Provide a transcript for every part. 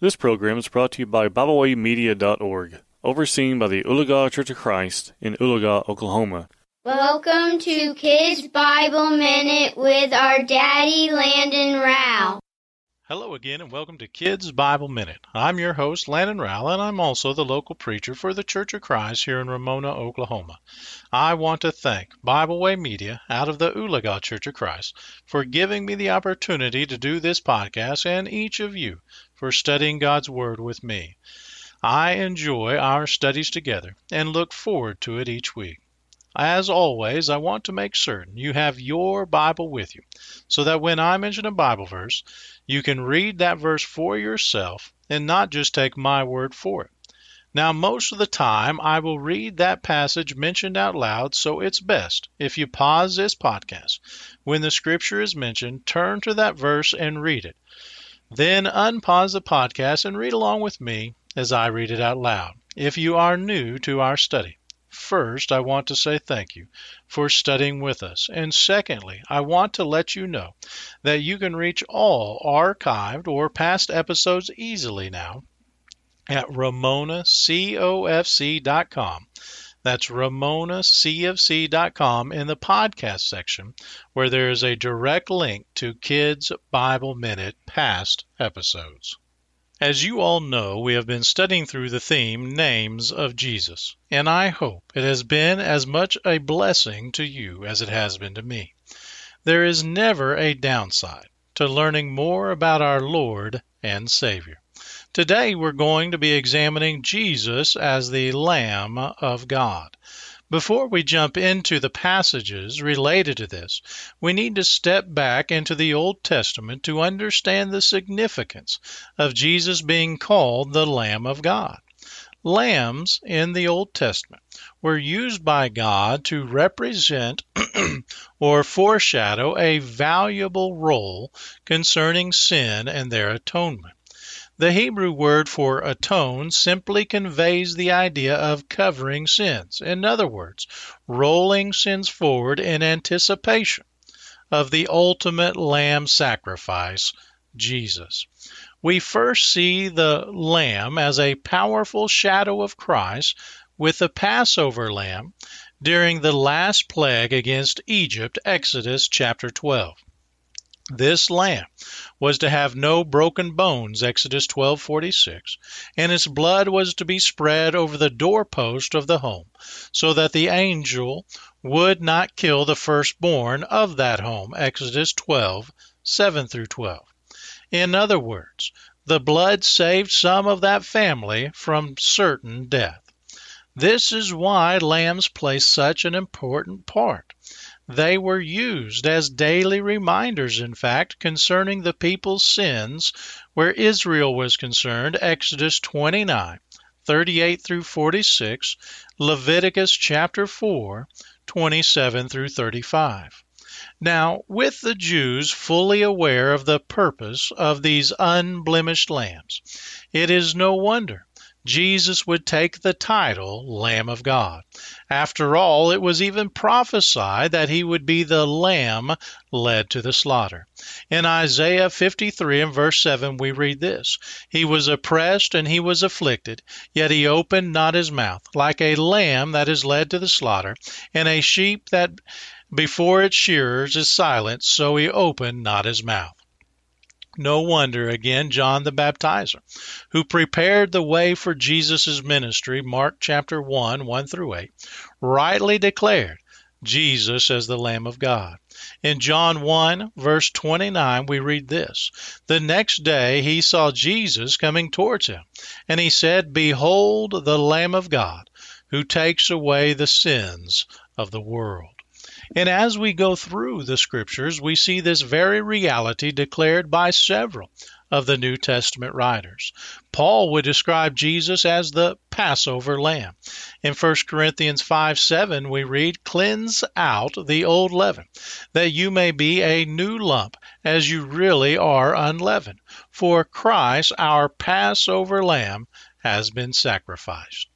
This program is brought to you by BibleWayMedia.org, overseen by the Oologah Church of Christ in Oologah, Oklahoma. Welcome to Kids Bible Minute with our daddy Landon Rowell. Hello again, and welcome to Kids Bible Minute. I'm your host, Landon Rowell, and I'm also the local preacher for the Church of Christ here in Ramona, Oklahoma. I want to thank Bible Way Media out of the Oologah Church of Christ for giving me the opportunity to do this podcast and each of you for studying God's Word with me. I enjoy our studies together and look forward to it each week. As always, I want to make certain you have your Bible with you so that when I mention a Bible verse, you can read that verse for yourself and not just take my word for it. Now, most of the time, I will read that passage mentioned out loud, so it's best if you pause this podcast. When the scripture is mentioned, turn to that verse and read it. Then unpause the podcast and read along with me as I read it out loud. If you are new to our study, first I want to say thank you for studying with us. And secondly, I want to let you know that you can reach all archived or past episodes easily now at ramonacofc.com. That's ramonacofc.com in the podcast section, where there is a direct link to Kids Bible Minute past episodes. As you all know, we have been studying through the theme Names of Jesus, and I hope it has been as much a blessing to you as it has been to me. There is never a downside to learning more about our Lord and Savior. Today we're going to be examining Jesus as the Lamb of God. Before we jump into the passages related to this, we need to step back into the Old Testament to understand the significance of Jesus being called the Lamb of God. Lambs in the Old Testament were used by God to represent or foreshadow a valuable role concerning sin and their atonement. The Hebrew word for atone simply conveys the idea of covering sins. In other words, rolling sins forward in anticipation of the ultimate lamb sacrifice, Jesus. We first see the lamb as a powerful shadow of Christ with the Passover lamb during the last plague against Egypt, Exodus chapter 12. This lamb was to have no broken bones, Exodus 12:46, and its blood was to be spread over the doorpost of the home, so that the angel would not kill the firstborn of that home, Exodus 12:7 through 12. In other words, the blood saved some of that family from certain death. This is why lambs play such an important part. They were used as daily reminders, in fact, concerning the people's sins where Israel was concerned, Exodus 29, 38 through 46, Leviticus chapter 4, 27 through 35. Now, with the Jews fully aware of the purpose of these unblemished lambs, it is no wonder Jesus would take the title Lamb of God. After all, it was even prophesied that he would be the lamb led to the slaughter. In Isaiah 53 and verse 7, we read this He was oppressed and he was afflicted, yet he opened not his mouth, like a lamb that is led to the slaughter, and a sheep that before its shearers is silent, so he opened not his mouth. No wonder, again, John the Baptizer, who prepared the way for Jesus' ministry, Mark chapter 1, 1 through 8, rightly declared Jesus as the Lamb of God. In John 1, verse 29, we read this The next day he saw Jesus coming towards him, and he said, Behold the Lamb of God, who takes away the sins of the world. And as we go through the scriptures, we see this very reality declared by several of the New Testament writers. Paul would describe Jesus as the Passover lamb. In 1 Corinthians 5 7, we read, Cleanse out the old leaven, that you may be a new lump, as you really are unleavened. For Christ, our Passover lamb, has been sacrificed.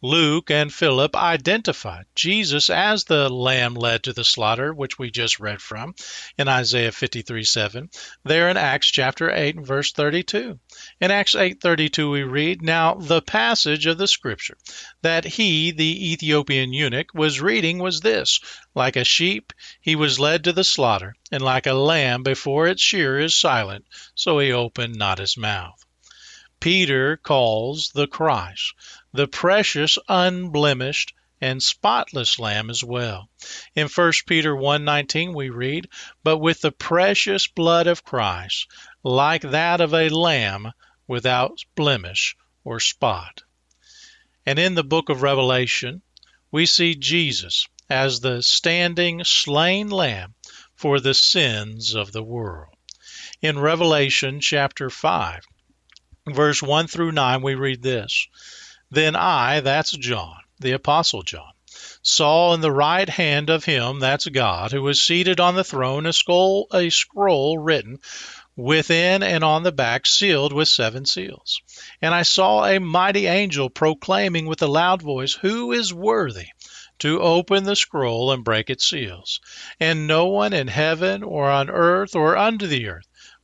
Luke and Philip identified Jesus as the lamb led to the slaughter, which we just read from in Isaiah 53 7, there in Acts chapter 8 and verse 32. In Acts 8:32 we read, "Now the passage of the scripture that he, the Ethiopian eunuch, was reading was this: like a sheep he was led to the slaughter, and like a lamb before its shearer is silent, so he opened not his mouth." Peter calls the Christ the precious, unblemished, and spotless lamb as well. In 1 Peter 1:19 we read, "But with the precious blood of Christ, like that of a lamb without blemish or spot." And in the book of Revelation, we see Jesus as the standing slain lamb for the sins of the world. In Revelation chapter 5, verse 1 through 9, we read this Then I, that's John, the Apostle John, saw in the right hand of him, that's God, who was seated on the throne, a scroll, a scroll written within and on the back, sealed with seven seals. And I saw a mighty angel proclaiming with a loud voice, Who is worthy? to open the scroll and break its seals. And no one in heaven or on earth or under the earth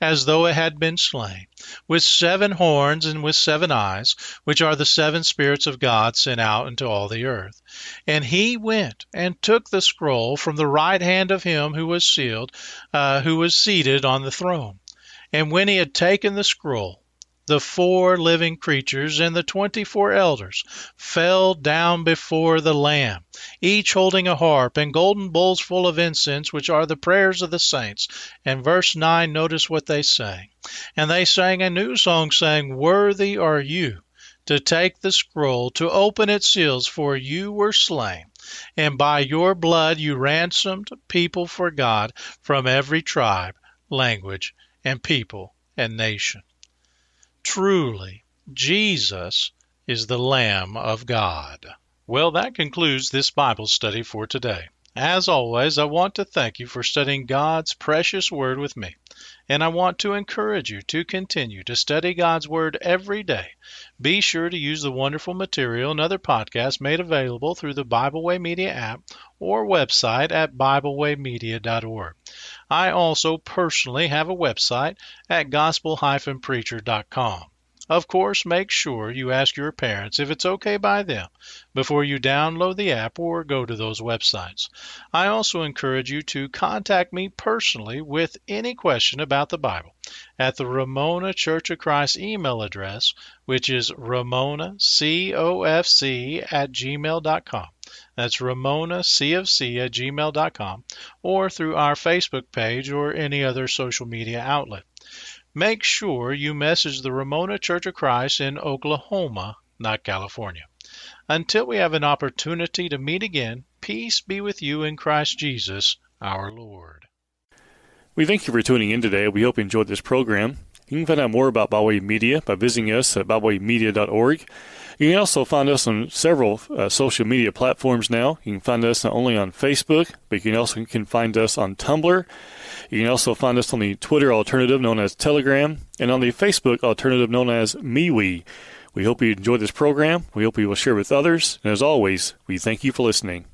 as though it had been slain, with seven horns and with seven eyes, which are the seven spirits of God sent out into all the earth. And he went and took the scroll from the right hand of him who was sealed, uh, who was seated on the throne. And when he had taken the scroll, the four living creatures and the twenty four elders fell down before the Lamb, each holding a harp and golden bowls full of incense, which are the prayers of the saints. And verse 9, notice what they sang. And they sang a new song, saying, Worthy are you to take the scroll, to open its seals, for you were slain. And by your blood you ransomed people for God from every tribe, language, and people and nation. Truly, Jesus is the Lamb of God. Well, that concludes this Bible study for today. As always, I want to thank you for studying God's precious Word with me. And I want to encourage you to continue to study God's Word every day. Be sure to use the wonderful material and other podcasts made available through the Bible Way Media app or website at BibleWayMedia.org. I also personally have a website at gospel-preacher.com. Of course, make sure you ask your parents if it's okay by them before you download the app or go to those websites. I also encourage you to contact me personally with any question about the Bible at the Ramona Church of Christ email address, which is ramonacofc at gmail.com. That's ramonacofc at gmail.com or through our Facebook page or any other social media outlet. Make sure you message the Ramona Church of Christ in Oklahoma, not California. Until we have an opportunity to meet again, peace be with you in Christ Jesus our Lord. We thank you for tuning in today. We hope you enjoyed this program. You can find out more about BibleWay Media by visiting us at BibleWayMedia.org. You can also find us on several uh, social media platforms now. You can find us not only on Facebook, but you can also can find us on Tumblr. You can also find us on the Twitter alternative known as Telegram and on the Facebook alternative known as MeWe. We hope you enjoyed this program. We hope you will share with others. And as always, we thank you for listening.